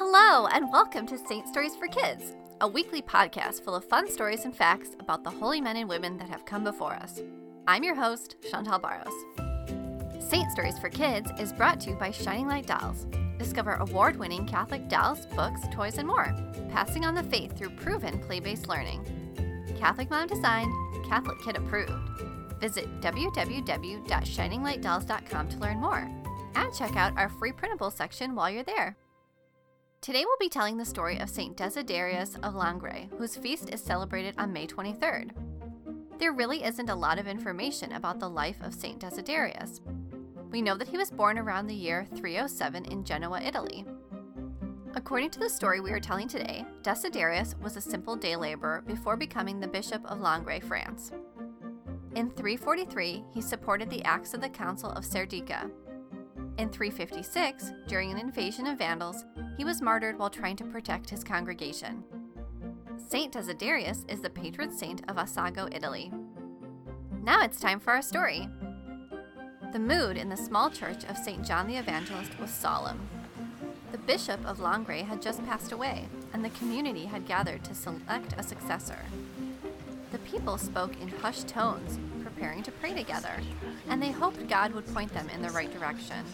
Hello, and welcome to Saint Stories for Kids, a weekly podcast full of fun stories and facts about the holy men and women that have come before us. I'm your host, Chantal Barros. Saint Stories for Kids is brought to you by Shining Light Dolls. Discover award winning Catholic dolls, books, toys, and more, passing on the faith through proven play based learning. Catholic mom designed, Catholic kid approved. Visit www.shininglightdolls.com to learn more and check out our free printable section while you're there. Today we'll be telling the story of St. Desiderius of Langres, whose feast is celebrated on May 23rd. There really isn't a lot of information about the life of St. Desiderius. We know that he was born around the year 307 in Genoa, Italy. According to the story we are telling today, Desiderius was a simple day laborer before becoming the Bishop of Langres, France. In 343, he supported the acts of the Council of Serdica. In 356, during an invasion of Vandals, he was martyred while trying to protect his congregation. Saint Desiderius is the patron saint of Assago, Italy. Now it's time for our story. The mood in the small church of St. John the Evangelist was solemn. The bishop of Langres had just passed away, and the community had gathered to select a successor. The people spoke in hushed tones, preparing to pray together, and they hoped God would point them in the right direction.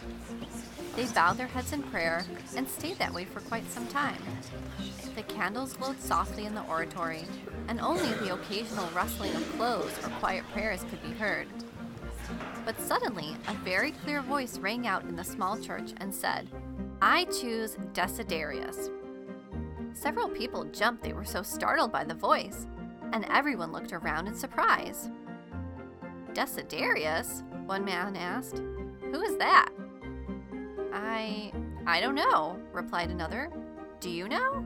They bowed their heads in prayer and stayed that way for quite some time. The candles glowed softly in the oratory, and only the occasional rustling of clothes or quiet prayers could be heard. But suddenly, a very clear voice rang out in the small church and said, I choose Desiderius. Several people jumped, they were so startled by the voice, and everyone looked around in surprise. Desiderius? One man asked. Who is that? I. I don't know, replied another. Do you know?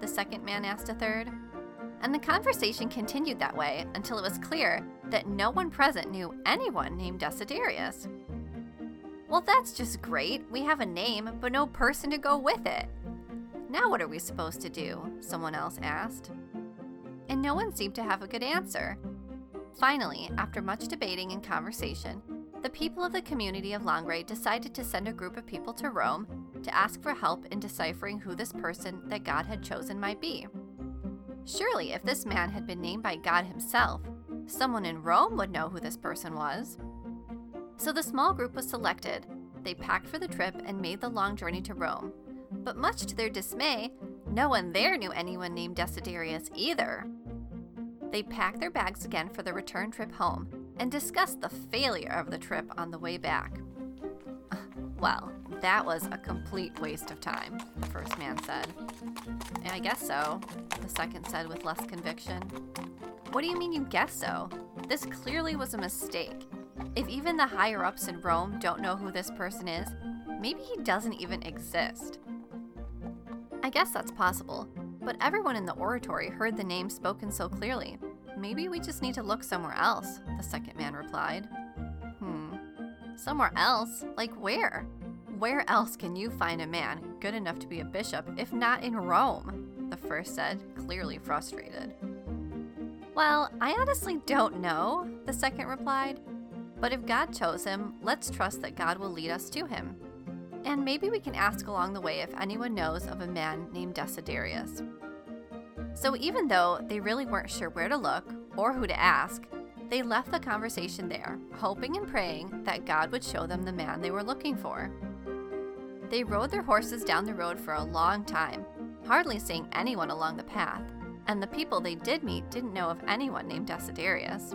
The second man asked a third. And the conversation continued that way until it was clear that no one present knew anyone named Desiderius. Well, that's just great. We have a name, but no person to go with it. Now, what are we supposed to do? Someone else asked. And no one seemed to have a good answer. Finally, after much debating and conversation, the people of the community of Langres decided to send a group of people to Rome to ask for help in deciphering who this person that God had chosen might be. Surely, if this man had been named by God himself, someone in Rome would know who this person was. So the small group was selected. They packed for the trip and made the long journey to Rome. But much to their dismay, no one there knew anyone named Desiderius either. They packed their bags again for the return trip home and discussed the failure of the trip on the way back. Well, that was a complete waste of time, the first man said. I guess so, the second said with less conviction. What do you mean you guess so? This clearly was a mistake. If even the higher ups in Rome don't know who this person is, maybe he doesn't even exist. I guess that's possible, but everyone in the oratory heard the name spoken so clearly. Maybe we just need to look somewhere else, the second man replied. Hmm. Somewhere else? Like where? Where else can you find a man good enough to be a bishop if not in Rome? The first said, clearly frustrated. Well, I honestly don't know, the second replied. But if God chose him, let's trust that God will lead us to him. And maybe we can ask along the way if anyone knows of a man named Desiderius. So even though they really weren't sure where to look or who to ask, they left the conversation there, hoping and praying that God would show them the man they were looking for. They rode their horses down the road for a long time, hardly seeing anyone along the path, and the people they did meet didn't know of anyone named Desiderius.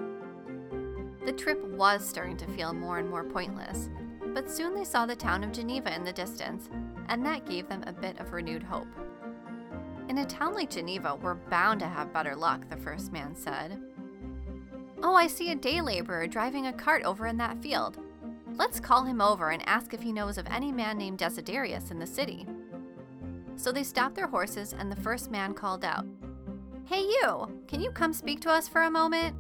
The trip was starting to feel more and more pointless, but soon they saw the town of Geneva in the distance, and that gave them a bit of renewed hope. In a town like Geneva, we're bound to have better luck, the first man said. Oh, I see a day laborer driving a cart over in that field. Let's call him over and ask if he knows of any man named Desiderius in the city. So they stopped their horses, and the first man called out, Hey, you! Can you come speak to us for a moment?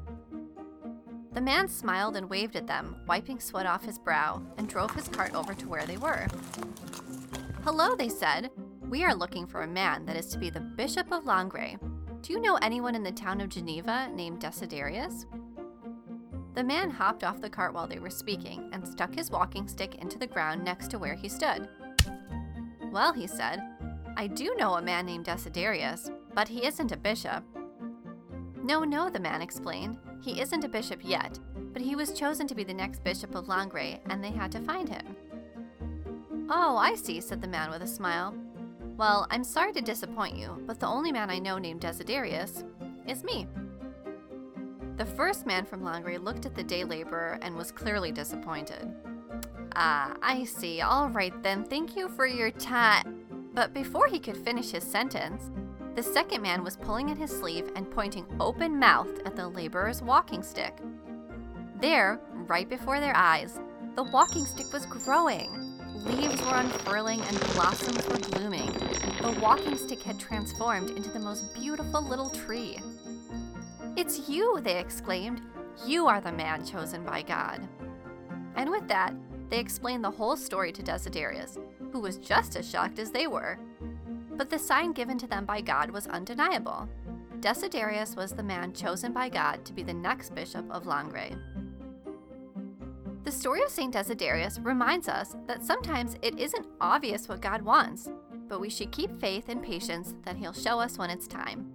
The man smiled and waved at them, wiping sweat off his brow, and drove his cart over to where they were. Hello, they said. We are looking for a man that is to be the Bishop of Langres. Do you know anyone in the town of Geneva named Desiderius? The man hopped off the cart while they were speaking and stuck his walking stick into the ground next to where he stood. Well, he said, I do know a man named Desiderius, but he isn't a bishop. No, no, the man explained. He isn't a bishop yet, but he was chosen to be the next bishop of Langres, and they had to find him. Oh, I see, said the man with a smile. Well, I'm sorry to disappoint you, but the only man I know named Desiderius is me. The first man from Langres looked at the day laborer and was clearly disappointed. Ah, I see. All right then. Thank you for your time. But before he could finish his sentence, the second man was pulling at his sleeve and pointing open mouthed at the laborer's walking stick. There, right before their eyes, the walking stick was growing. Leaves were unfurling and blossoms were blooming. The walking stick had transformed into the most beautiful little tree. It's you, they exclaimed. You are the man chosen by God. And with that, they explained the whole story to Desiderius, who was just as shocked as they were. But the sign given to them by God was undeniable. Desiderius was the man chosen by God to be the next bishop of Langres. The story of St. Desiderius reminds us that sometimes it isn't obvious what God wants, but we should keep faith and patience that He'll show us when it's time.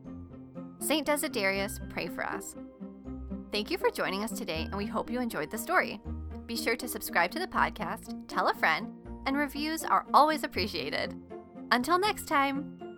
St. Desiderius, pray for us. Thank you for joining us today, and we hope you enjoyed the story. Be sure to subscribe to the podcast, tell a friend, and reviews are always appreciated. Until next time!